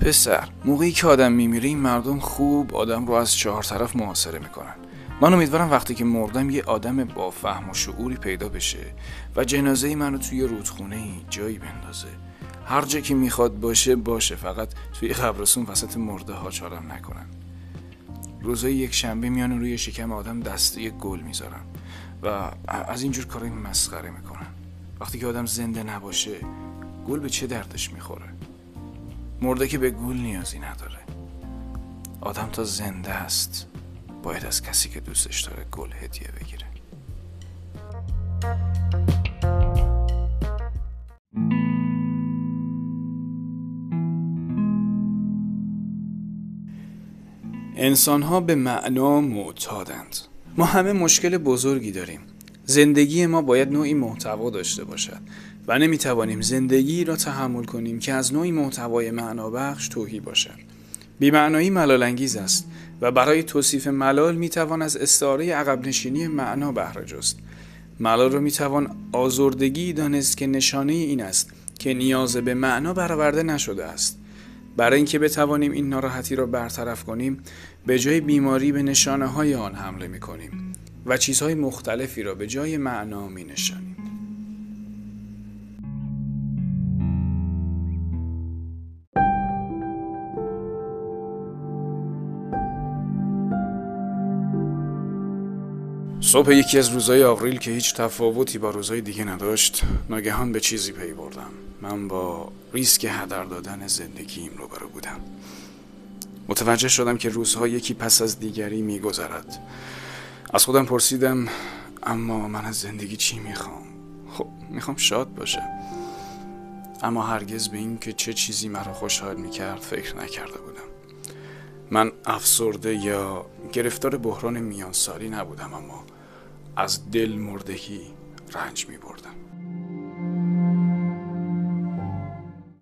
پسر موقعی که آدم میمیره این مردم خوب آدم رو از چهار طرف محاصره می‌کنن. من امیدوارم وقتی که مردم یه آدم با فهم و شعوری پیدا بشه و جنازه من رو توی رودخونه ای جایی بندازه. هر جا که می‌خواد باشه باشه. فقط توی قبرستون وسط مرده ها چارم نکنن. روزای یک شنبه میان روی شکم آدم دسته گل می‌ذارن و از اینجور کارای مسخره می‌کنن. وقتی که آدم زنده نباشه گل به چه دردش می‌خوره؟ مرده که به گل نیازی نداره. آدم تا زنده است باید از کسی که دوستش داره گل هدیه بگیره. انسان ها به معنا معتادند. ما همه مشکل بزرگی داریم. زندگی ما باید نوعی محتوا داشته باشد و نمی‌توانیم زندگی را تحمل کنیم که از نوعی محتوای معنابخش توهی باشد بیمعنایی ملال انگیز است و برای توصیف ملال می‌توان از استعاره عقب نشینی معنا بهره جست. ملال را می‌توان آزردگی دانست که نشانه این است که نیاز به معنا برآورده نشده است. برای اینکه بتوانیم این ناراحتی را برطرف کنیم به جای بیماری به نشانه های آن حمله می کنیم و چیزهای مختلفی را به جای معنا می نشانیم. صبح یکی از روزهای آوریل که هیچ تفاوتی با روزهای دیگه نداشت ناگهان به چیزی پی بردم. من با ریسک هدر دادن زندگیم روبرو بودم. متوجه شدم که روزها یکی پس از دیگری میگذرد. از خودم پرسیدم اما من از زندگی چی می‌خوام؟ خب می‌خوام شاد باشه. اما هرگز به این که چه چیزی مرا خوشحال می‌کرد فکر نکرده بودم. من افسرده یا گرفتار بحران میانسالی نبودم اما از دل مردگی رنج می بردم